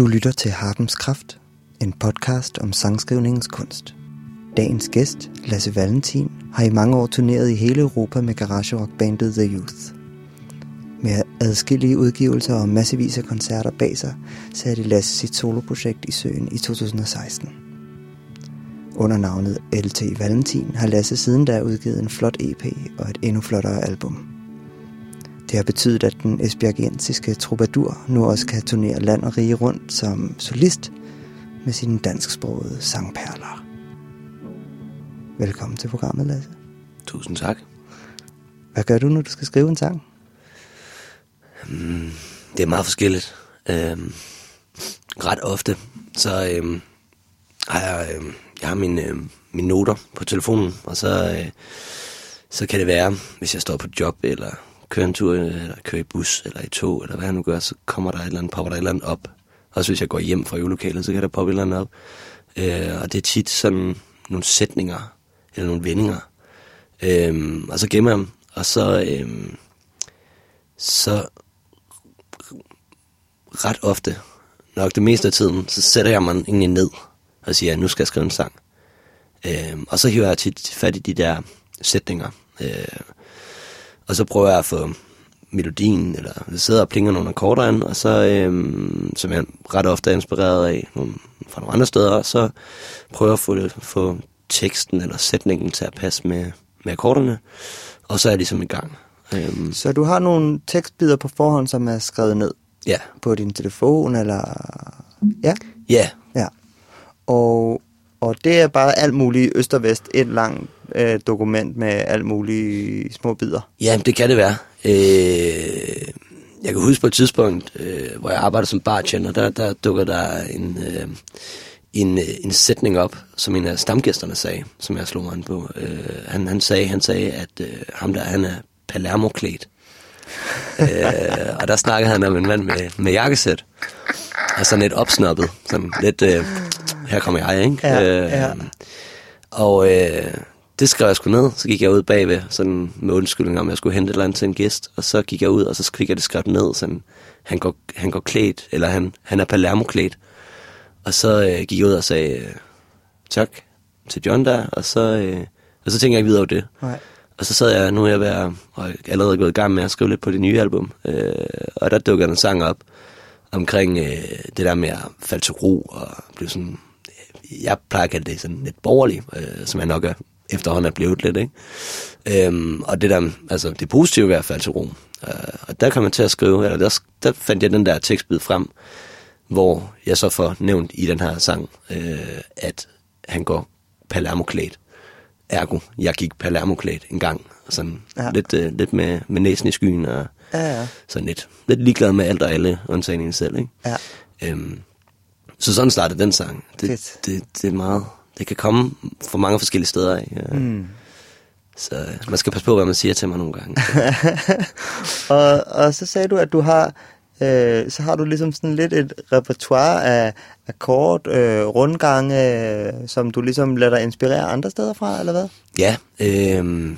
Du lytter til Harpens Kraft, en podcast om sangskrivningens kunst. Dagens gæst, Lasse Valentin, har i mange år turneret i hele Europa med garagerockbandet The Youth. Med adskillige udgivelser og massevis af koncerter bag sig, satte Lasse sit soloprojekt i søen i 2016. Under navnet LT Valentin har Lasse siden da udgivet en flot EP og et endnu flottere album. Det har betydet, at den esbjergensiske troubadour nu også kan turnere land og rige rundt som solist med sine dansksprogede sangperler. Velkommen til programmet, Lasse. Tusind tak. Hvad gør du, når du skal skrive en sang? Mm, det er meget forskelligt. Øhm, ret ofte, så øhm, har jeg, øhm, jeg har mine, øhm, mine noter på telefonen, og så, øh, så kan det være, hvis jeg står på job, eller kører en tur, eller kører i bus, eller i tog, eller hvad jeg nu gør, så kommer der et eller andet, popper der et eller andet op. Også hvis jeg går hjem fra øvelokalet, så kan der poppe et eller andet op. Øh, og det er tit sådan nogle sætninger, eller nogle vendinger. Øh, og så gemmer jeg dem, og så, øh, så ret ofte, nok det meste af tiden, så sætter jeg mig egentlig ned og siger, at nu skal jeg skrive en sang. Øh, og så hiver jeg tit fat i de der sætninger. Øh, og så prøver jeg at få melodien, eller jeg sidder og plinger nogle akkorder an, og så, øhm, som jeg ret ofte er inspireret af nogle, fra nogle andre steder, så prøver jeg at få, det, få teksten eller sætningen til at passe med, med akkorderne, og så er jeg ligesom i gang. Øhm, Så du har nogle tekstbider på forhånd, som er skrevet ned ja, på din telefon, eller... Ja? ja, Ja. Og, og det er bare alt muligt øst og vest, et langt øh, dokument med alt mulige små bidder. Ja, det kan det være. Øh, jeg kan huske på et tidspunkt, øh, hvor jeg arbejdede som bartender, der, der dukker der en, øh, en, øh, en sætning op, som en af stamgæsterne sagde, som jeg slog mig an på. Øh, han, han, sagde, han sagde, at øh, ham der, han er Palermo-klædt. øh, og der snakkede han om en mand med, med jakkesæt. Og sådan lidt opsnoppet. Sådan lidt, øh, her kommer jeg, ikke? Ja, øh, ja. Og øh, det skrev jeg sgu ned. Så gik jeg ud bagved, sådan med undskyldning om, jeg skulle hente et eller andet til en gæst. Og så gik jeg ud, og så fik jeg det skrevet ned, sådan, han går, han går klædt, eller han, han er Palermo-klædt. Og så øh, gik jeg ud og sagde, øh, tak til John der, og så, øh, og så tænkte jeg ikke videre over det. Nej. Og så sad jeg, nu er jeg ved at, og jeg er allerede gået i gang med at skrive lidt på det nye album. Øh, og der dukker en sang op omkring øh, det der med at falde til ro og blive sådan, jeg plejer at kalde det sådan lidt borgerlig, øh, som jeg nok er, efterhånden er blevet lidt, ikke? Øhm, og det der, altså det positive ved at falde til ro. Øh, og der kom man til at skrive, eller der, der fandt jeg den der tekstbid frem, hvor jeg så får nævnt i den her sang, øh, at han går Palermo-klædt. Ergo, jeg gik Palermo-klædt en gang. Sådan ja. lidt, øh, lidt med, med næsen i skyen og Ja, ja. sådan lidt, lidt ligeglad med alt og alle, undtagen en selv. Ikke? Ja. Øhm, så sådan startede den sang. Det, Fedt. det, det er meget, det kan komme fra mange forskellige steder af. Ja. Mm. Så øh, man skal passe på, hvad man siger til mig nogle gange. og, og så sagde du, at du har, øh, så har du ligesom sådan lidt et repertoire af akkord, øh, rundgange, øh, som du ligesom lader dig inspirere andre steder fra, eller hvad? Ja, øh,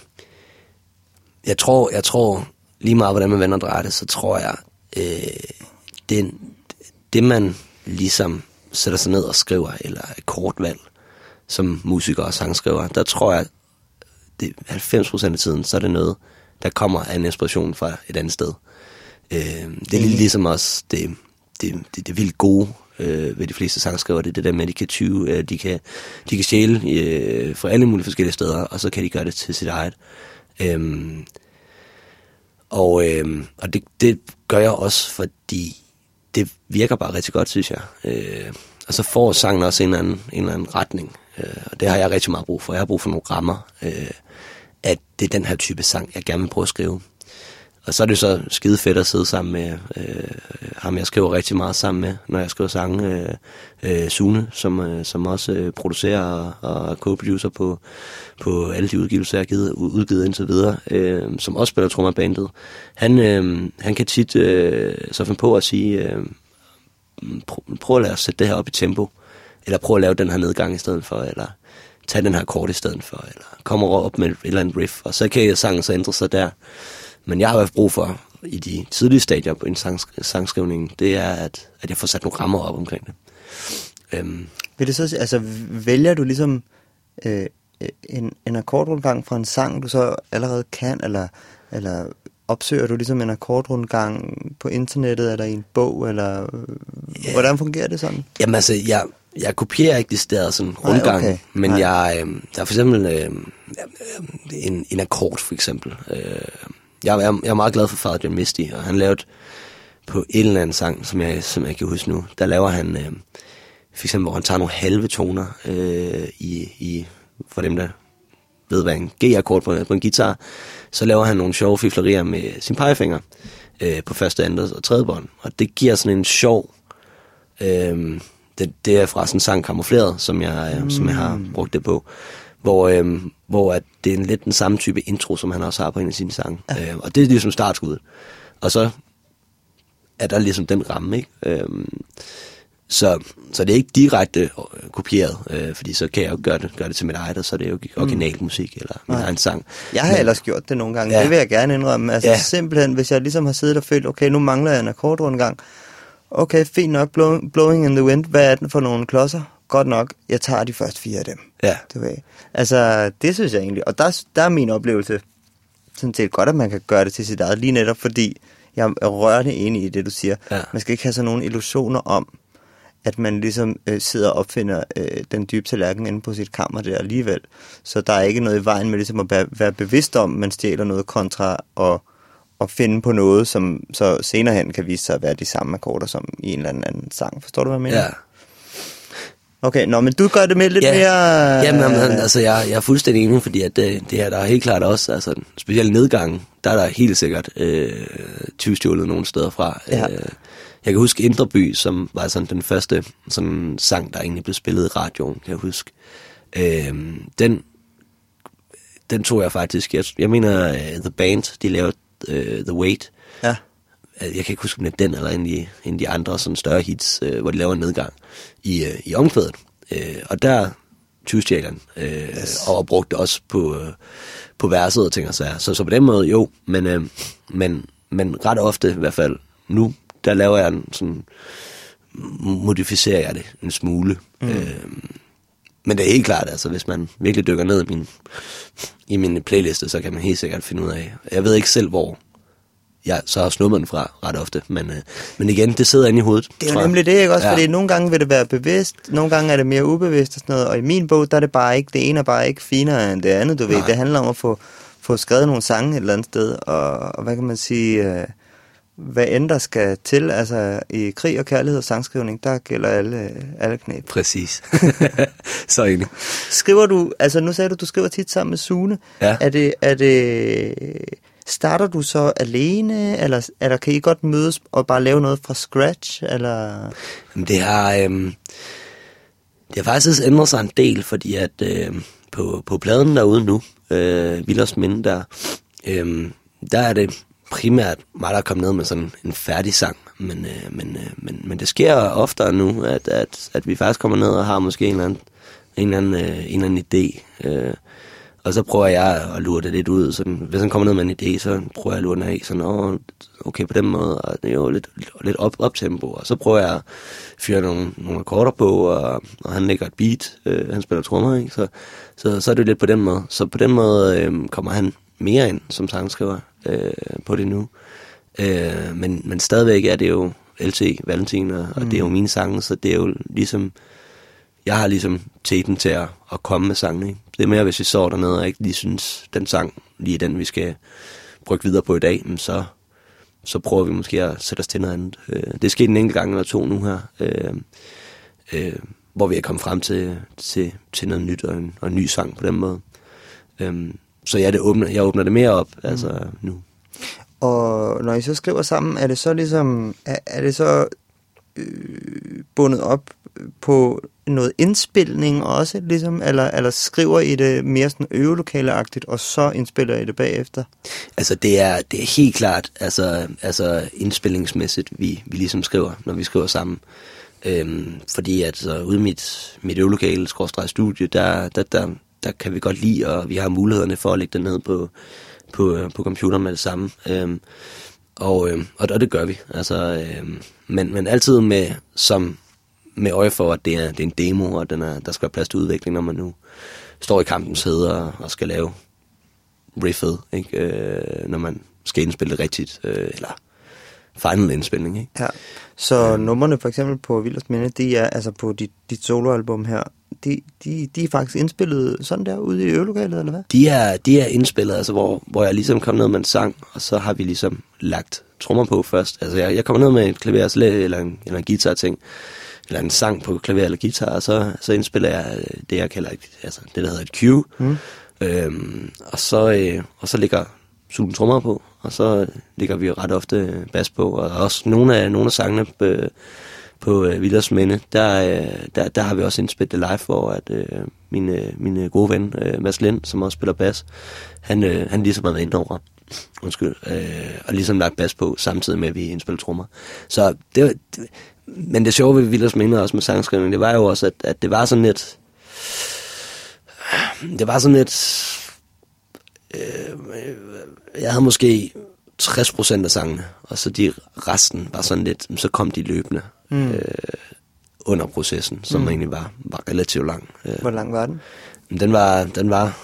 jeg tror, jeg tror lige meget, hvordan man vender drejer det, så tror jeg, øh, det, det man ligesom sætter sig ned og skriver, eller akkordvalg, som musiker og sangskriver, der tror jeg, det 90% af tiden, så er det noget, der kommer af en inspiration fra et andet sted. Øh, det er lige ligesom også det, det, det, det vildt gode øh, ved de fleste sangskriver, det er det der med, at de kan tyve, øh, de kan, de kan stjæle øh, fra alle mulige forskellige steder, og så kan de gøre det til sit eget. Øhm, og øh, og det, det gør jeg også, fordi det virker bare rigtig godt, synes jeg. Øh, og så får sangen også en eller anden, en eller anden retning. Øh, og det har jeg rigtig meget brug for. Jeg har brug for nogle rammer. Øh, at det er den her type sang, jeg gerne vil prøve at skrive. Og så er det så skide fedt at sidde sammen med øh, ham, jeg skriver rigtig meget sammen med, når jeg skriver sange. Øh, øh, Sune, som, øh, som også øh, producerer og, og co-producer på, på alle de udgivelser, jeg har givet, udgivet indtil videre, øh, som også spiller trommer bandet. Han, øh, han kan tit øh, så finde på at sige, øh, prøv, prøv at lade os sætte det her op i tempo, eller prøv at lave den her nedgang i stedet for, eller tag den her kort i stedet for, eller kommer op med et eller andet riff, og så kan jeg sangen så ændre sig der. Men jeg har fald brug for i de tidlige stadier på en sang, sangskrivning, det er, at, at jeg får sat nogle rammer op omkring det. Øhm, Vil det så, altså vælger du ligesom øh, en, en akkordrundgang fra en sang, du så allerede kan, eller, eller opsøger du ligesom en akkordrundgang på internettet, eller i en bog, eller yeah. hvordan fungerer det sådan? Jamen altså, jeg, jeg kopierer ikke det sted sådan rundgang, okay. men Nej. jeg, øh, der er for eksempel øh, en, en akkord for eksempel. Øh, jeg, jeg, jeg er meget glad for Father John Misty, og han lavede på en eller anden sang, som jeg, som jeg kan huske nu, der laver han, øh, for eksempel, hvor han tager nogle halve toner øh, i, i, for dem, der ved, hvad en G-akkord på, på en guitar, så laver han nogle sjove fiflerier med sin pegefinger øh, på første, andet og tredje bånd. Og det giver sådan en sjov... Øh, det, det er fra sådan en sang Kamufleret, som jeg, mm. som jeg har brugt det på. Hvor, øh, hvor at det er en lidt den samme type intro, som han også har på en af sine sange. Ja. Øh, og det er ligesom startskuddet. Og så er der ligesom den ramme, ikke? Øh, så, så det er ikke direkte øh, kopieret, øh, fordi så kan jeg jo gøre det, gøre det til mit eget, og så er det jo ikke mm. original musik eller min Nej. egen sang. Jeg har Men, ellers gjort det nogle gange, ja. det vil jeg gerne indrømme. Altså ja. simpelthen, hvis jeg ligesom har siddet og følt, okay, nu mangler jeg en akkordrundgang. Okay, fint nok, blow, Blowing in the Wind, hvad er den for nogle klodser? Godt nok, jeg tager de første fire af dem. Ja. Du ved. Altså, det synes jeg egentlig, og der, der er min oplevelse sådan set godt, at man kan gøre det til sit eget, lige netop fordi, jeg er rørende enig i det, du siger. Ja. Man skal ikke have sådan nogle illusioner om, at man ligesom øh, sidder og opfinder øh, den dybe tallerken inde på sit kammer der alligevel. Så der er ikke noget i vejen med ligesom at være, være bevidst om, at man stjæler noget kontra og, og finde på noget, som så senere hen kan vise sig at være de samme akkorder som i en eller anden sang. Forstår du, hvad jeg mener? Ja. Okay, nå, men du gør det med lidt ja. mere... Jamen, jamen, altså, jeg, jeg er fuldstændig enig, fordi at det, det her, der er helt klart også, altså, specielt nedgangen, der er der helt sikkert øh, tyvstjålet nogle steder fra. Ja. Øh, jeg kan huske Indreby, som var sådan den første sådan sang, der egentlig blev spillet i radioen, kan jeg huske. Øh, den, den tog jeg faktisk, jeg, jeg mener uh, The Band, de lavede uh, The Wait. Jeg kan ikke huske, om det er den eller en af de, en af de andre sådan større hits, uh, hvor de laver en nedgang i, uh, i omkvædet. Uh, og der tyvstjæleren, uh, yes. og brugte også på, uh, på verset og ting og sager. Så, så på den måde, jo, men, uh, men, men ret ofte i hvert fald nu der laver jeg en sådan, modificerer jeg det en smule. Mm. Øh, men det er helt klart, altså hvis man virkelig dykker ned i min, i mine playlister, så kan man helt sikkert finde ud af. Jeg ved ikke selv, hvor jeg så har snuppet den fra ret ofte, men, øh, men igen, det sidder inde i hovedet. Det er jo nemlig det, ikke også? Ja. Fordi nogle gange vil det være bevidst, nogle gange er det mere ubevidst og sådan noget, og i min bog, der er det bare ikke, det ene er bare ikke finere end det andet, du Nej. ved. Det handler om at få, få skrevet nogle sange et eller andet sted, og, og hvad kan man sige... Øh, hvad end der skal til, altså i krig og kærlighed og sangskrivning, der gælder alle, alle knæb. Præcis. så enig. Skriver du, altså nu sagde du, du skriver tit sammen med Sune. Ja. Er det, er det, starter du så alene, eller, eller kan I godt mødes og bare lave noget fra scratch, eller? Det har, øhm, det har faktisk ændret sig en del, fordi at øh, på, på pladen derude nu, øh, Vilders Minde der, øh, der er det primært mig, der er kommet ned med sådan en færdig sang. Men, øh, men, øh, men, men det sker oftere nu, at, at, at vi faktisk kommer ned og har måske en eller anden, en eller anden, øh, en eller anden idé. Øh, og så prøver jeg at lure det lidt ud. Sådan, hvis han kommer ned med en idé, så prøver jeg at lure den af. Sådan, Åh, okay, på den måde. Og det er jo lidt, lidt op, op tempo. Og så prøver jeg at fyre nogle, nogle akkorder på, og, og han lægger et beat. Øh, han spiller trommer, ikke? Så, så, så er det lidt på den måde. Så på den måde øh, kommer han mere ind som sangskriver øh, på det nu. Øh, men, men stadigvæk er det jo LT, Valentin, og, mm. og det er jo mm. mine sange, så det er jo ligesom, jeg har ligesom teten til at, at komme med sangen. Ikke? Det er mere, hvis vi så dernede og ikke lige synes, den sang lige den, vi skal brygge videre på i dag, så, så prøver vi måske at sætte os til noget andet. Øh, det er sket en enkelt gang eller to nu her, øh, øh, hvor vi er kommet frem til, til, til noget nyt og en, og en ny sang på den måde. Øh, så ja, det åbner, jeg åbner det mere op mm. altså nu. Og når I så skriver sammen, er det så ligesom, er, er det så øh, bundet op på noget indspilning også, ligesom, eller, eller skriver I det mere sådan øvelokaleagtigt, og så indspiller I det bagefter? Altså, det er, det er helt klart, altså, altså indspillingsmæssigt, vi, vi ligesom skriver, når vi skriver sammen. Øhm, fordi at så ude i mit, mit øvelokale, studie, der, der, der, der kan vi godt lide, og vi har mulighederne for at lægge det ned på, på, på computer med det samme. Øhm, Og, øhm, og, og det gør vi. Altså, øhm, men, men altid med, som, med øje for, at det er, det er en demo, og den er, der skal være plads til udvikling, når man nu står i kampens hede og, og skal lave riffet, ikke? Øh, når man skal indspille det rigtigt, øh, eller final indspilning. Ikke? Ja. Så numrene for eksempel på Vilders Minde, de er altså på dit, dit soloalbum her, de, de, de er faktisk indspillet sådan der ude i øvelokalet, eller hvad? De er, de er indspillet, altså hvor, hvor jeg ligesom kom ned med en sang, og så har vi ligesom lagt trommer på først. Altså jeg, jeg kommer ned med et klaver eller en, eller en guitar ting, eller en sang på klaver eller guitar, og så, så indspiller jeg det, jeg kalder altså det, der hedder et cue. Mm. Øhm, og, så, øh, og så ligger sugen trommer på, og så ligger vi ret ofte bas på, og også nogle af, nogle af sangene på, på uh, Vilders Minde, der, der, der har vi også indspillet det live, hvor at, uh, min, min gode ven, uh, Mads Lind, som også spiller bas, han, uh, han ligesom har været inde over, undskyld, uh, og ligesom lagt bas på, samtidig med, at vi indspiller trommer. Så det, det men det sjove ved Vilders Minde også med sangskrivning, det var jo også, at, at det var sådan lidt, det var sådan lidt, øh, jeg havde måske 60% af sangene, og så de resten var sådan lidt, så kom de løbende mm. øh, under processen, som mm. egentlig var, var relativt lang. Øh. Hvor lang var den? Den var, den var,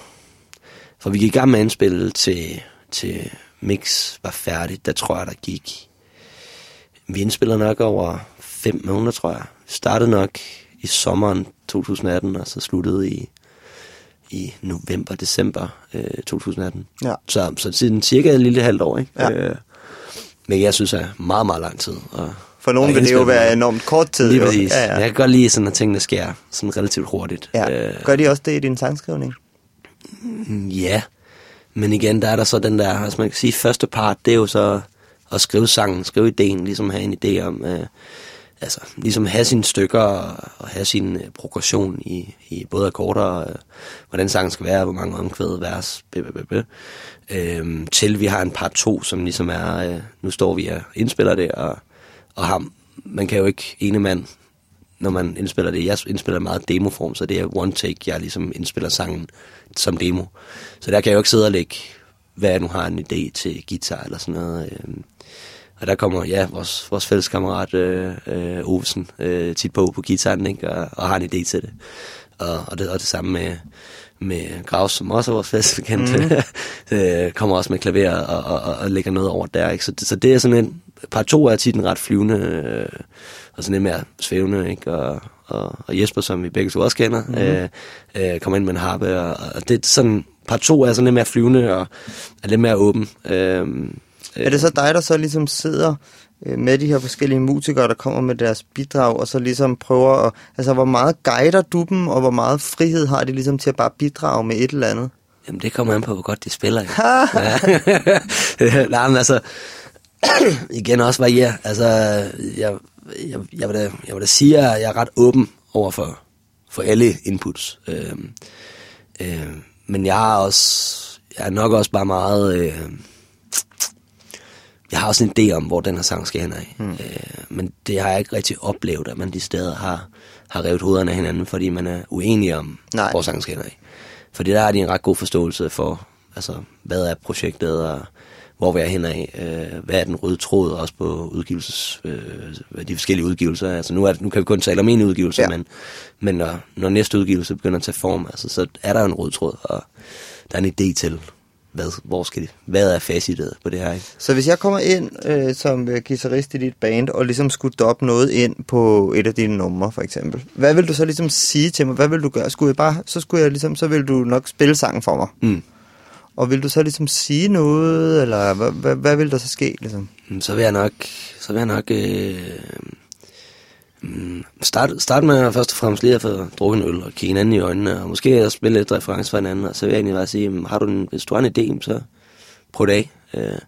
for vi gik i gang med indspillet til, til Mix var færdigt, der tror jeg, der gik, vi indspillede nok over fem måneder, tror jeg. Startede nok i sommeren 2018, og så sluttede i i november, december øh, 2018. Ja. Så, så siden cirka et lille halvt år, ikke? Ja. Øh, men jeg synes, det er meget, meget lang tid. Og, For nogen vil det jo være enormt kort tid. Lige præcis. Ja, ja. Jeg kan godt lide sådan, at tingene sker sådan relativt hurtigt. Ja. Øh, Gør de også det i din sangskrivning? Ja, men igen, der er der så den der, altså man kan sige, første part, det er jo så at skrive sangen, skrive ideen, ligesom have en idé om, øh, altså, ligesom have sine stykker og have sin øh, progression i, i både akkorder, og, øh, hvordan sangen skal være, hvor mange omkvæd, vers, blablabla, Øh, til vi har en part 2, som ligesom er, øh, nu står vi og indspiller det, og, og ham, man kan jo ikke ene mand, når man indspiller det, jeg indspiller meget demoform, så det er one take, jeg ligesom indspiller sangen som demo. Så der kan jeg jo ikke sidde og lægge, hvad jeg nu har en idé til guitar eller sådan noget. Øh, og der kommer, ja, vores, vores fælles kammerat øh, øh, Ovesen øh, tit på på gitaren, ikke? Og, og har en idé til det. Og, og, det, og det samme med, med Graus, som også er vores fælles bekendte, mm. øh, kommer også med klaver og, og, og, og lægger noget over der. Ikke? Så, så det er sådan en, par to er tit en ret flyvende, øh, og sådan lidt mere svævende, ikke? Og, og, og Jesper, som vi begge to også kender, mm. øh, øh, kommer ind med en harpe, og, og det er sådan, par to er sådan lidt mere flyvende og er lidt mere åben. Øh, er det så dig, der så ligesom sidder øh, med de her forskellige musikere, der kommer med deres bidrag, og så ligesom prøver at... Altså, hvor meget guider du dem, og hvor meget frihed har de ligesom til at bare bidrage med et eller andet? Jamen, det kommer an på, hvor godt de spiller. Ja. Nej, men altså... igen også varierer. Altså, jeg, jeg, jeg, vil da, jeg vil da sige, at jeg er ret åben over for, for alle inputs. Øh, øh, men jeg har også... Jeg er nok også bare meget... Øh, jeg har også en idé om, hvor den her sang skal hen af. Mm. Øh, men det har jeg ikke rigtig oplevet, at man de steder har, har revet hovederne af hinanden, fordi man er uenig om, Nej. hvor sangen skal hen af. Fordi der har de en ret god forståelse for, altså, hvad er projektet, og hvor vi er hen af, øh, hvad er den røde tråd også på udgivelses, øh, de forskellige udgivelser. Altså nu, er, nu kan vi kun tale om en udgivelse, ja. men, men når, når næste udgivelse begynder at tage form, altså, så er der en rød tråd, og der er en idé til, hvad, hvor skal det, hvad er facitet på det her? Ikke? Så hvis jeg kommer ind øh, som øh, guitarist i dit band, og ligesom skulle doppe noget ind på et af dine numre, for eksempel, hvad vil du så ligesom sige til mig? Hvad vil du gøre? Skulle jeg bare, så skulle jeg ligesom, så vil du nok spille sangen for mig. Mm. Og vil du så ligesom sige noget, eller hvad, hvad, hvad vil der så ske? Ligesom? Så vil jeg nok, så vil jeg nok øh, Mm, start, start med først og fremmest lige at få drukket en øl og kigge hinanden i øjnene, og måske spille lidt reference for hinanden, og så vil jeg egentlig bare sige, har du en, hvis du har en idé, så prøv det af. Øh,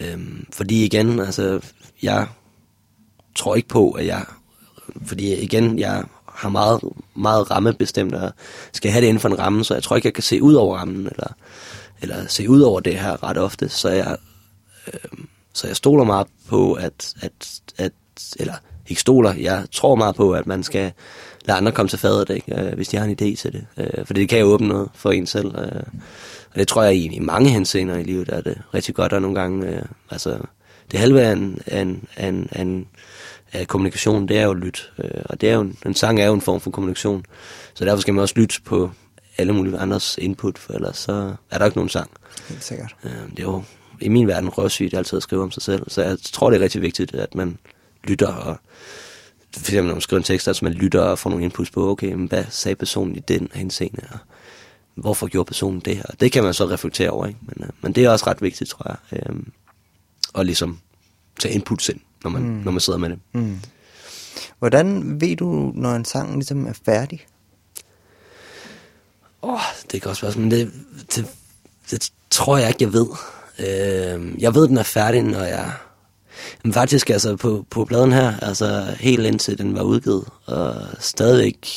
øh, fordi igen, altså, jeg tror ikke på, at jeg, fordi igen, jeg har meget, meget rammebestemt, og skal have det inden for en ramme, så jeg tror ikke, jeg kan se ud over rammen, eller, eller se ud over det her ret ofte, så jeg, øh, så jeg stoler meget på, at, at, at eller ikke stoler. Jeg tror meget på, at man skal lade andre komme til fadet, ikke? Øh, hvis de har en idé til det. Øh, for det kan jo åbne noget for en selv. Øh, og det tror jeg i, i mange henseender i livet er det rigtig godt, og nogle gange, øh, altså, det halve af en, af en, af en, af en af kommunikation, det er jo lyt. Øh, og det er jo, en, en sang er jo en form for kommunikation. Så derfor skal man også lytte på alle mulige andres input, for ellers så er der ikke nogen sang. Helt sikkert. Øh, det er jo i min verden røvsygt altid at skrive om sig selv. Så jeg tror, det er rigtig vigtigt, at man lytter og for eksempel når man skriver en tekst, at man lytter og får nogle inputs på, okay, men hvad sagde personen i den henseende, og hvorfor gjorde personen det her? Det kan man så reflektere over, ikke? Men, øh, men det er også ret vigtigt, tror jeg, øh, at ligesom tage inputs ind, når man, mm. når man sidder med det. Mm. Hvordan ved du, når en sang ligesom er færdig? Åh, oh, det er et godt spørgsmål, men det, det, det tror jeg ikke, jeg ved. Øh, jeg ved, den er færdig, når jeg... Men faktisk, altså på, på bladen her, altså helt indtil den var udgivet, og stadigvæk,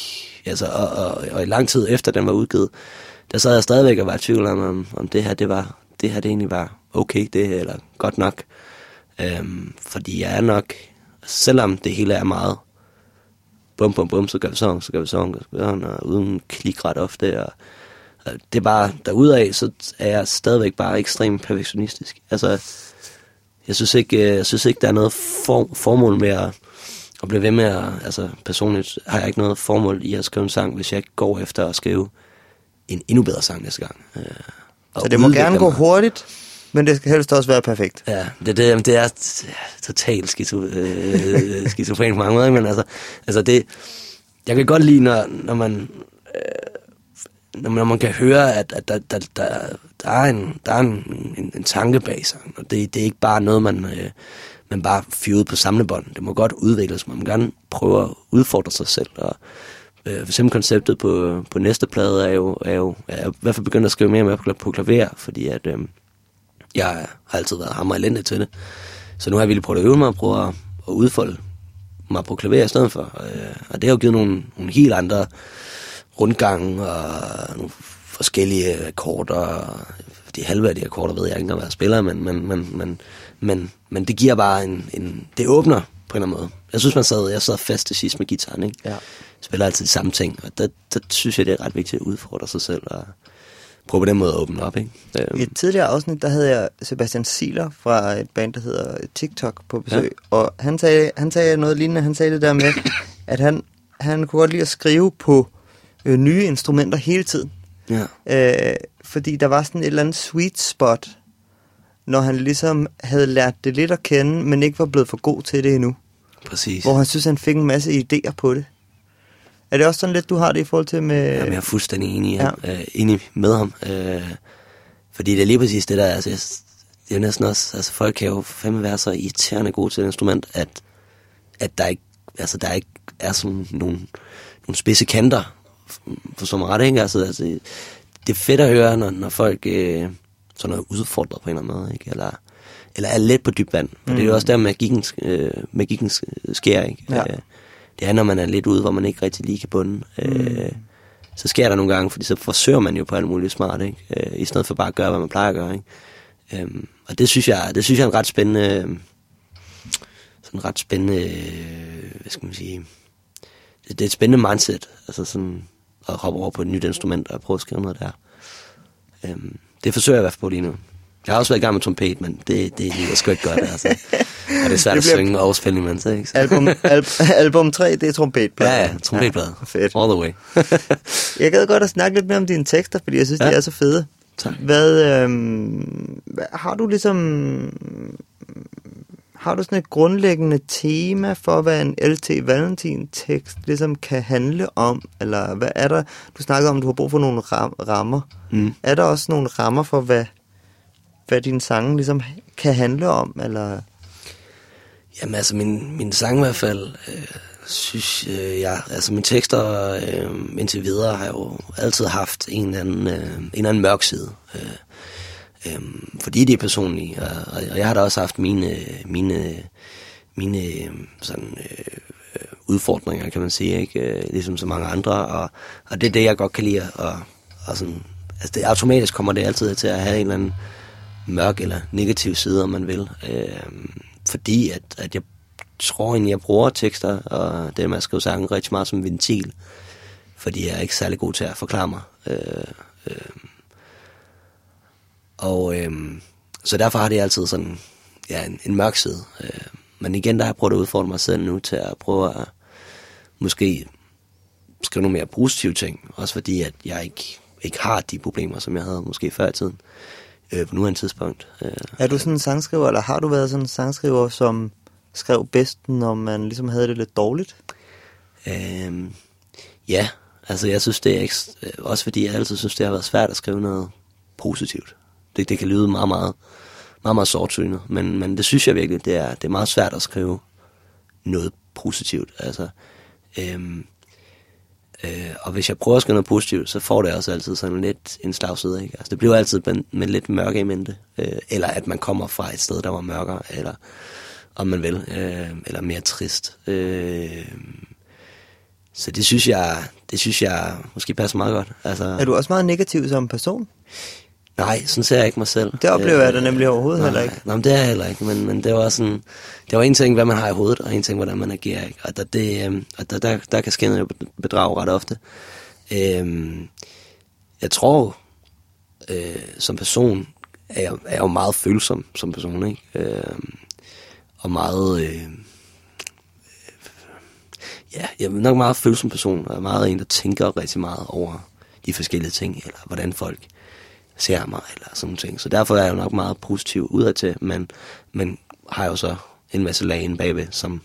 altså, og, og, og i lang tid efter den var udgivet, der sad jeg stadigvæk og var i tvivl om, om, om det her, det var, det her det egentlig var okay, det eller godt nok. Øhm, fordi jeg er nok, selvom det hele er meget bum, bum, bum, så gør vi sådan, så gør vi sådan, så gør vi sådan, og uden klik ret ofte, og, og det er bare, derudaf, så er jeg stadigvæk bare ekstremt perfektionistisk. Altså, jeg synes ikke, øh, jeg synes ikke der er noget for, formål med at, at blive ved med at, altså personligt har jeg ikke noget formål i at skrive en sang, hvis jeg ikke går efter at skrive en endnu bedre sang næste gang. Øh, så det må gerne gå mig. hurtigt, men det skal helst også være perfekt. Ja, det, det, det er totalt skizo, øh, øh, skizofren på mange måder, men altså, altså det, jeg kan godt lide, når, når man øh, når, man, når man kan høre, at, at der, der, der, der er, en, der er en, en, en tanke bag sig, og det, det er ikke bare noget, man, øh, man bare fyrer på samlebånd. Det må godt udvikles, man må gerne prøve at udfordre sig selv, og øh, for eksempel konceptet på, på næste plade er jo, er jo er i hvert fald begyndt at skrive mere og mere på, på klaver, fordi at, øh, jeg har altid været hammer elendig til det. Så nu har jeg virkelig prøvet at øve mig og prøve at, at udfolde mig på klaver i stedet for. Øh, og det har jo givet nogle, nogle helt andre rundgange og nogle forskellige akkorder. De halve af de akkorder ved jeg ikke, når jeg spiller, men, men, men, men, men, men det giver bare en, en... Det åbner på en eller anden måde. Jeg synes, man sad, jeg sad fast til sidst med gitaren, ikke? Ja. Jeg spiller altid de samme ting, og der, der synes jeg, det er ret vigtigt at udfordre sig selv og, prøve på den måde at åbne op. Ikke? I et tidligere afsnit, der havde jeg Sebastian Siler fra et band, der hedder TikTok på besøg, ja. og han sagde, han sagde noget lignende. Han sagde det der med, at han, han kunne godt lide at skrive på øh, nye instrumenter hele tiden. Ja. Øh, fordi der var sådan et eller andet sweet spot, når han ligesom havde lært det lidt at kende, men ikke var blevet for god til det endnu. Præcis. Hvor han synes, han fik en masse idéer på det. Er det også sådan lidt, du har det i forhold til med... Jamen, jeg er fuldstændig enig, ja. øh, enig med ham. Øh, fordi det er lige præcis det der, altså, jeg, det er næsten også, altså folk kan jo fandme være så irriterende gode til et instrument, at, at der ikke, altså der ikke er sådan nogle, nogle spidse kanter, for så meget, ikke? Altså, altså, det er fedt at høre, når, når folk øh, sådan er udfordret på en eller anden måde, ikke? Eller, eller er let på dyb vand. For mm. det er jo mm. også der, magikken, øh, magikken sker, ikke? Ja. Øh, det er, når man er lidt ude, hvor man ikke rigtig lige kan bunde. Mm. Øh, så sker der nogle gange, fordi så forsøger man jo på alt muligt smart, ikke? Øh, i stedet for bare at gøre, hvad man plejer at gøre. Ikke? Øh, og det synes jeg, det synes jeg er en ret spændende, sådan ret spændende, hvad skal man sige, det, det er et spændende mindset, altså sådan at hoppe over på et nyt instrument og prøve at skrive noget der. Øh, det forsøger jeg i hvert fald på lige nu. Jeg har også været i gang med trompet, men det, det er sgu ikke godt, altså. Og det er svært det bliver... at synge og spille imens, ikke? Så. Album, al, album 3, det er trompetplade. Ja, ja, trompetplade. Ja, fedt. All the way. jeg gad godt at snakke lidt mere om dine tekster, fordi jeg synes, ja. de er så fede. Tak. Hvad, øhm, har du ligesom... Har du sådan et grundlæggende tema for, hvad en LT Valentin-tekst ligesom kan handle om? Eller hvad er der... Du snakkede om, at du har brug for nogle ram- rammer. Mm. Er der også nogle rammer for, hvad, hvad din sang ligesom kan handle om? Eller... Jamen altså, min, min sang i hvert fald, øh, synes øh, jeg, altså mine tekster øh, indtil videre har jo altid haft en eller anden, øh, en eller anden mørk side. Øh, øh, fordi det er personligt, og, og jeg har da også haft mine, mine, mine øh, sådan, øh, udfordringer, kan man sige, ikke? Øh, ligesom så mange andre, og, og det er det, jeg godt kan lide, og, og sådan, altså det, automatisk kommer det altid til at have en eller anden mørk eller negativ side, om man vil. Øh, fordi at, at jeg tror egentlig, jeg bruger tekster og det med at skrive sange rigtig meget som ventil. Fordi jeg er ikke særlig god til at forklare mig. Øh, øh, og øh, så derfor har det altid sådan ja, en, en mørk side. Øh, men igen, der har jeg prøvet at udfordre mig selv nu til at prøve at måske skrive nogle mere positive ting. Også fordi, at jeg ikke, ikke har de problemer, som jeg havde måske før i tiden. Øh, på nuværende tidspunkt. Øh, Er du sådan en sangskriver, eller har du været sådan en sangskriver, som skrev bedst, når man ligesom havde det lidt dårligt? øh, ja, altså jeg synes, det er ekstra, øh, også fordi jeg altid synes, det har været svært at skrive noget positivt. Det, det kan lyde meget, meget, meget, meget sortsynet, men, men det synes jeg virkelig, det er, det er meget svært at skrive noget positivt. Altså, øhm, øh, og hvis jeg prøver at skrive noget positivt, så får det også altid sådan lidt en slagside, ikke? Altså, det bliver altid med, med lidt mørke i mente. Øh, eller at man kommer fra et sted, der var mørkere, eller om man vil, øh, eller mere trist. Øh, så det synes jeg, det synes jeg måske passer meget godt. Altså, Er du også meget negativ som person? Nej, sådan ser jeg ikke mig selv. Det oplever jeg da nemlig overhovedet nej, heller ikke. Nej, men det er jeg heller ikke, men, men det var sådan, det var en ting, hvad man har i hovedet, og en ting, hvordan man agerer, ikke? Og der, det, øhm, og der, der, der kan skinnet jo bedrage ret ofte. Øhm, jeg tror, øh, som person, er jeg, er jeg jo meget følsom som person, ikke? Øhm, og meget, øh, ja, jeg er nok meget følsom person, og jeg er meget en, der tænker rigtig meget over de forskellige ting, eller hvordan folk ser mig, eller sådan ting. Så derfor er jeg jo nok meget positiv udadtil, men, men har jo så en masse lag inde bagved, som,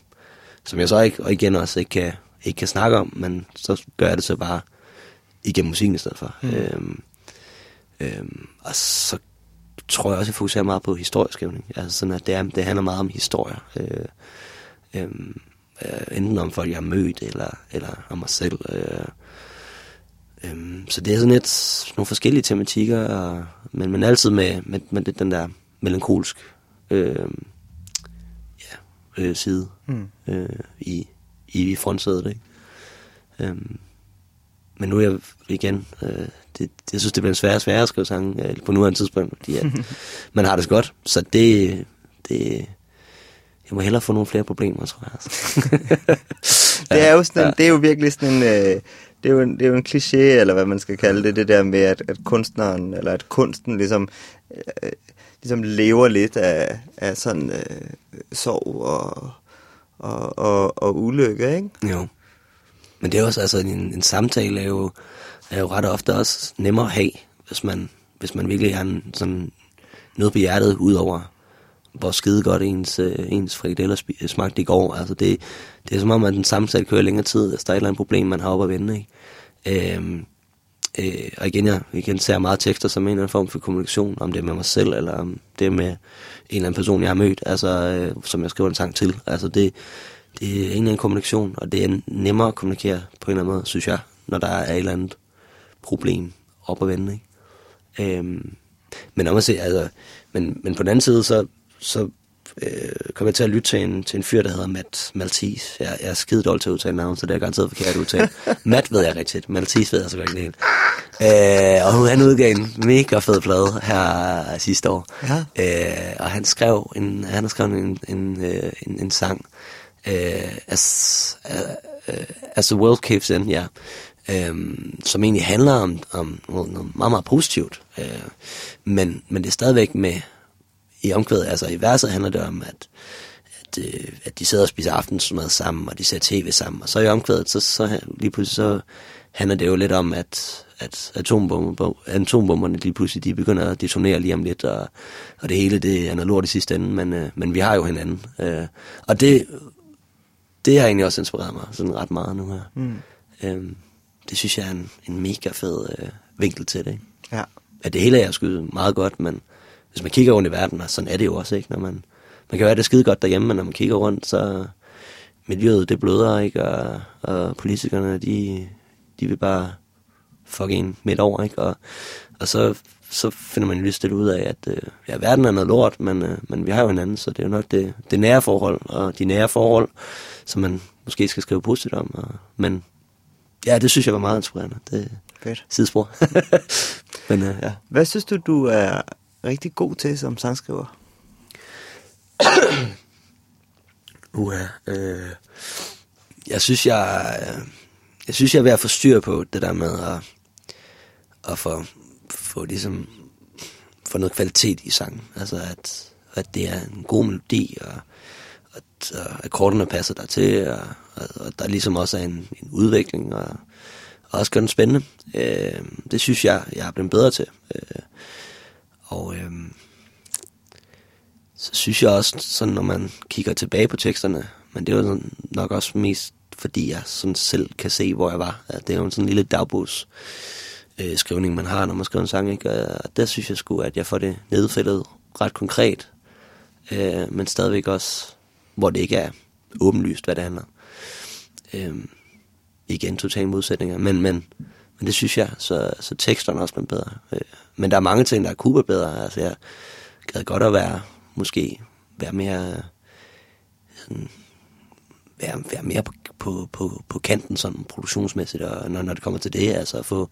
som jeg så ikke, og igen også ikke kan, ikke kan snakke om, men så gør jeg det så bare igennem musikken i stedet for. Mm. Øhm, øhm, og så tror jeg også, jeg fokuserer meget på historieskrivning. Altså sådan, at det, er, det handler meget om historier. Øh, øh, øh, enten om folk, jeg har mødt, eller, eller om mig selv. Øh, øh, så det er sådan lidt nogle forskellige tematikker, og, men, men altid med, med, med det, den der melankolsk øh, ja, øh, side Mm. øh, i, i frontsædet. Ikke? Øhm, men nu er jeg igen, øh, det, jeg synes, det bliver sværere og sværere at skrive sange øh, på nuværende tidspunkt, fordi at man har det så godt. Så det, det, jeg må hellere få nogle flere problemer, tror jeg. Altså. Det er jo sådan, en, det er jo virkelig sådan en, øh, det er jo en, det er jo en kliché, eller hvad man skal kalde det, det der med, at, at kunstneren, eller at kunsten ligesom, øh, ligesom lever lidt af, af sådan øh, sorg og, og, og, og ulykke, ikke? Jo. Men det er også, altså en, en samtale er jo, er jo ret ofte også nemmere at have, hvis man, hvis man virkelig har en, sådan noget på hjertet, udover hvor skide godt ens, øh, ens frikadeller øh, smagte i går. Altså det, det er som om, at den samtale kører længere tid, hvis der er et eller andet problem, man har op at vende. Ikke? Øhm, øh, og igen, jeg igen ser meget tekster som en eller anden form for kommunikation, om det er med mig selv, eller om det er med en eller anden person, jeg har mødt, altså, øh, som jeg skriver en sang til. Altså det, det er en eller anden kommunikation, og det er nemmere at kommunikere på en eller anden måde, synes jeg, når der er et eller andet problem op at vende. Ikke? Øhm, men om at se, altså, men, men på den anden side, så, så øh, kom jeg til at lytte til en, til en fyr, der hedder Matt Maltese. Jeg, jeg er skide dårlig til at udtale navn, så det er garanteret forkert udtale. Matt ved jeg rigtigt, Maltese ved jeg så godt ikke helt. Øh, og han udgav en mega fed plade her sidste år. Ja. Øh, og han skrev en, han har skrevet en, en, øh, en, en sang, øh, as, uh, as the World Caves In, ja. Øhm, som egentlig handler om, om noget, noget meget, meget positivt. Øh, men, men det er stadigvæk med, i omkvædet, altså i verset handler det om, at, at, øh, at de sidder og spiser aftensmad sammen, og de ser tv sammen, og så i omkvædet, så, så lige pludselig så handler det jo lidt om, at, at atombomber, atombomberne lige pludselig, de begynder at detonere lige om lidt, og, og det hele, det er noget lort i sidste ende, men, øh, men vi har jo hinanden. Øh, og det, det har egentlig også inspireret mig sådan ret meget nu her. Mm. Øh, det synes jeg er en, en mega fed øh, vinkel til det, ikke? Ja. at det hele er sgu meget godt, men hvis man kigger rundt i verden, og sådan er det jo også, ikke? Når man, man kan være det skide godt derhjemme, men når man kigger rundt, så miljøet, det bløder, ikke? Og, og politikerne, de, de vil bare fuck en midt over, ikke? Og, og så, så finder man lige stille ud af, at øh, ja, verden er noget lort, men, øh, men vi har jo hinanden, så det er jo nok det, det nære forhold, og de nære forhold, som man måske skal skrive positivt om. Og, men ja, det synes jeg var meget inspirerende. Det Fedt. sidespor. men øh, ja. Hvad synes du, du er rigtig god til som sangskriver? Uha, øh, jeg synes, jeg, jeg synes, jeg er ved at få styr på det der med at, at få, få ligesom få noget kvalitet i sangen. Altså at, at det er en god melodi, og, at, og akkorderne passer der til, og, og, og der ligesom også er en, en udvikling, og, og også gør den spændende. Øh, det synes jeg, jeg er blevet bedre til. Øh, og øh, så synes jeg også, sådan når man kigger tilbage på teksterne, men det var sådan, nok også mest fordi jeg sådan selv kan se, hvor jeg var. Ja, det er jo sådan en lille dagbogs øh, skrivning, man har, når man skriver en sang. Ikke? Og der synes jeg sgu, at jeg får det nedfældet ret konkret, øh, men stadigvæk også, hvor det ikke er åbenlyst, hvad det handler. Øh, igen, totale modsætninger, men, men, men det synes jeg, så, så teksterne også bliver bedre. Øh, men der er mange ting, der er kunne bedre. Altså, jeg gad godt at være, måske være mere sådan, være, være mere på, på, på, på kanten sådan produktionsmæssigt, og når, når det kommer til det, altså at få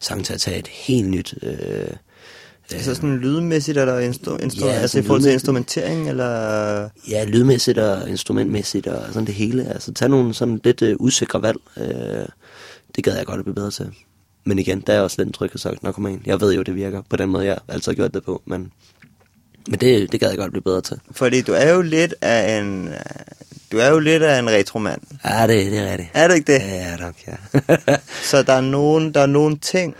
sangen til at tage et helt nyt... Øh, Altså sådan lydmæssigt eller instru- instru- ja, altså i forhold til instrumentering eller Ja, lydmæssigt og instrumentmæssigt og sådan det hele. Altså tage nogle sådan lidt uh, usikre valg. Uh, det gad jeg godt at blive bedre til. Men igen, der er også lidt en tryg sagt, kommer ind. Jeg ved jo, det virker på den måde, jeg altid har gjort det på, men, men det, det gad jeg godt blive bedre til. Fordi du er jo lidt af en du er jo lidt af en retromand. Ja, det, det er rigtigt. Er det ikke det? Ja, nok, ja. så der er nogen, der er nogle ting,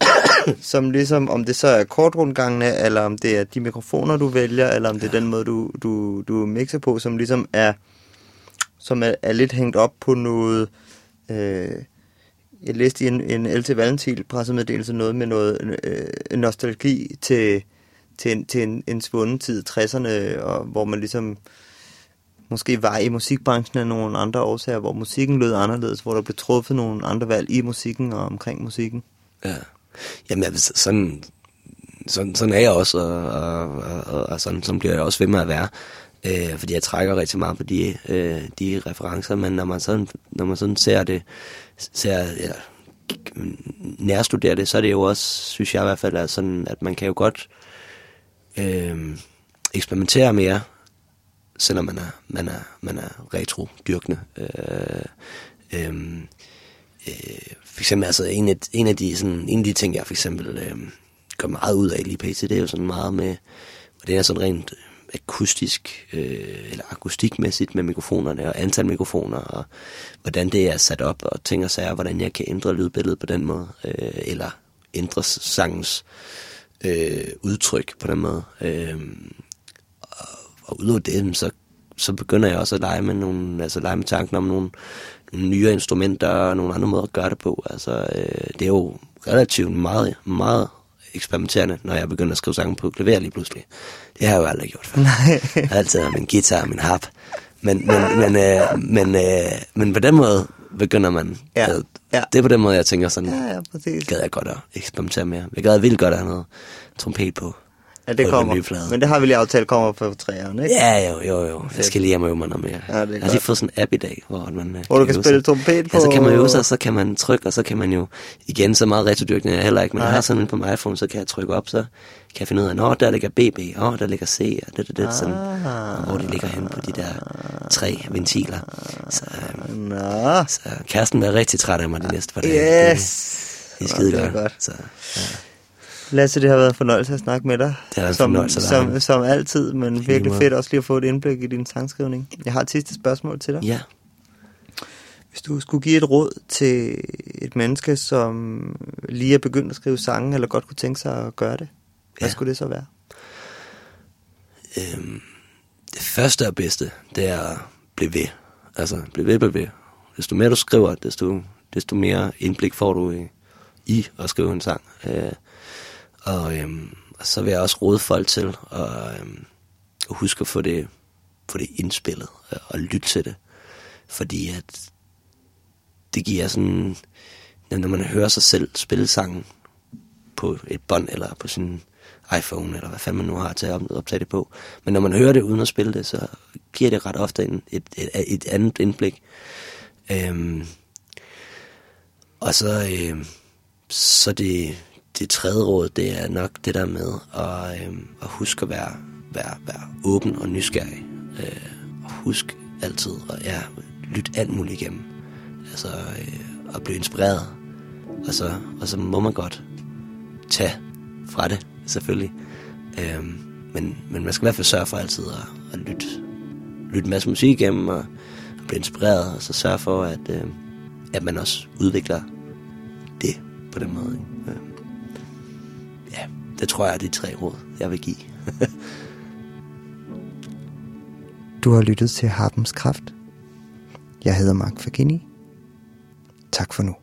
som ligesom, om det så er kortrundgangene, eller om det er de mikrofoner, du vælger, eller om det er ja. den måde, du, du, du mixer på, som ligesom er, som er, er lidt hængt op på noget... Øh, jeg læste i en, en LT Valentil pressemeddelelse noget med noget øh, nostalgi til, til, en, til en, en svunden tid, 60'erne, og hvor man ligesom måske var i musikbranchen af nogle andre årsager, hvor musikken lød anderledes, hvor der blev truffet nogle andre valg i musikken og omkring musikken. Ja, jamen altså, sådan, sådan, sådan er jeg også, og, og, og, og sådan, sådan bliver jeg også ved med at være. Øh, fordi jeg trækker rigtig meget på de, øh, de referencer, men når man sådan, når man sådan ser det, ser, ja, nærstuderer det, så er det jo også, synes jeg i hvert fald, er sådan, at man kan jo godt øh, eksperimentere mere selvom man er, man er, man er retro-dyrkende. Øh, øh, øh, for eksempel, altså en af, en af, de, sådan, en af de ting, jeg for eksempel øh, gør meget ud af lige pt, det er jo sådan meget med, og det er sådan rent akustisk, øh, eller akustikmæssigt med mikrofonerne og antal mikrofoner, og hvordan det er sat op, og ting og sager, hvordan jeg kan ændre lydbilledet på den måde, øh, eller ændre sangens øh, udtryk på den måde. Øh, og udover det, så, så begynder jeg også at lege med, nogle, altså lege med tanken om nogle, nogle nye instrumenter og nogle andre måder at gøre det på. Altså, øh, det er jo relativt meget, meget eksperimenterende, når jeg begynder at skrive sange på klaver lige pludselig. Det har jeg jo aldrig gjort før. Nej. Jeg har altid min guitar og min harp. Men, men, men, øh, men, øh, men på den måde begynder man... Ja. Øh, ja. Det er på den måde, jeg tænker sådan, ja, ja, præcis. gad jeg godt at eksperimentere mere. Jeg gad vildt godt at have noget trompet på. Ja, det kommer. Men det har vi lige aftalt kommer på træerne, ikke? Ja, jo, jo, jo. Jeg skal lige hjem og øve mig noget mere. Ja, det er jeg har lige fået sådan en app i dag, hvor man... Øh, hvor du kan, spille trompet på... Ja, så kan man øve sig, så kan man trykke, og så kan man jo... Igen, så meget retrodyrkende er jeg heller ikke, men jeg har sådan en på min iPhone, så kan jeg trykke op, så kan jeg finde ud af, nå, der ligger BB, åh, oh, der ligger C, og det, det, det, sådan, og hvor de ligger hen på de der tre ventiler. Så, øhm, Nå. så kæresten bliver rigtig træt af mig de næste par dage. Yes! Det, det er skide godt. godt. Så, ja. Lasse, det har været en fornøjelse at snakke med dig. Det har været en som, som, som altid, men virkelig fedt også lige at få et indblik i din sangskrivning. Jeg har et sidste spørgsmål til dig. Ja. Hvis du skulle give et råd til et menneske, som lige er begyndt at skrive sange, eller godt kunne tænke sig at gøre det, hvad ja. skulle det så være? Øhm, det første og bedste, det er at blive ved. Altså, blive ved, blive ved. Desto mere du skriver, desto, desto mere indblik får du i, i at skrive en sang. Øh, og, øhm, og så vil jeg også råde folk til at, øhm, at huske at få det, få det indspillet og, og lytte til det. Fordi at det giver sådan, når man hører sig selv spille sangen på et bånd eller på sin iPhone, eller hvad fanden man nu har til at optage det på. Men når man hører det uden at spille det, så giver det ret ofte en, et, et, et andet indblik. Øhm, og så, øh, så det, det tredje råd, det er nok det der med at, øh, at huske at være, være, være åben og nysgerrig. Øh, og husk altid at ja, lytte alt muligt igennem. Altså øh, at blive inspireret. Og så, og så må man godt tage fra det, selvfølgelig. Øh, men, men man skal i hvert fald sørge for altid at, at lytte, lytte en masse musik igennem og, og blive inspireret, og så sørge for, at, øh, at man også udvikler det på den måde. Ikke? Øh, det tror jeg er de tre råd, jeg vil give. Du har lyttet til Harpens Kraft. Jeg hedder Mark Fagini. Tak for nu.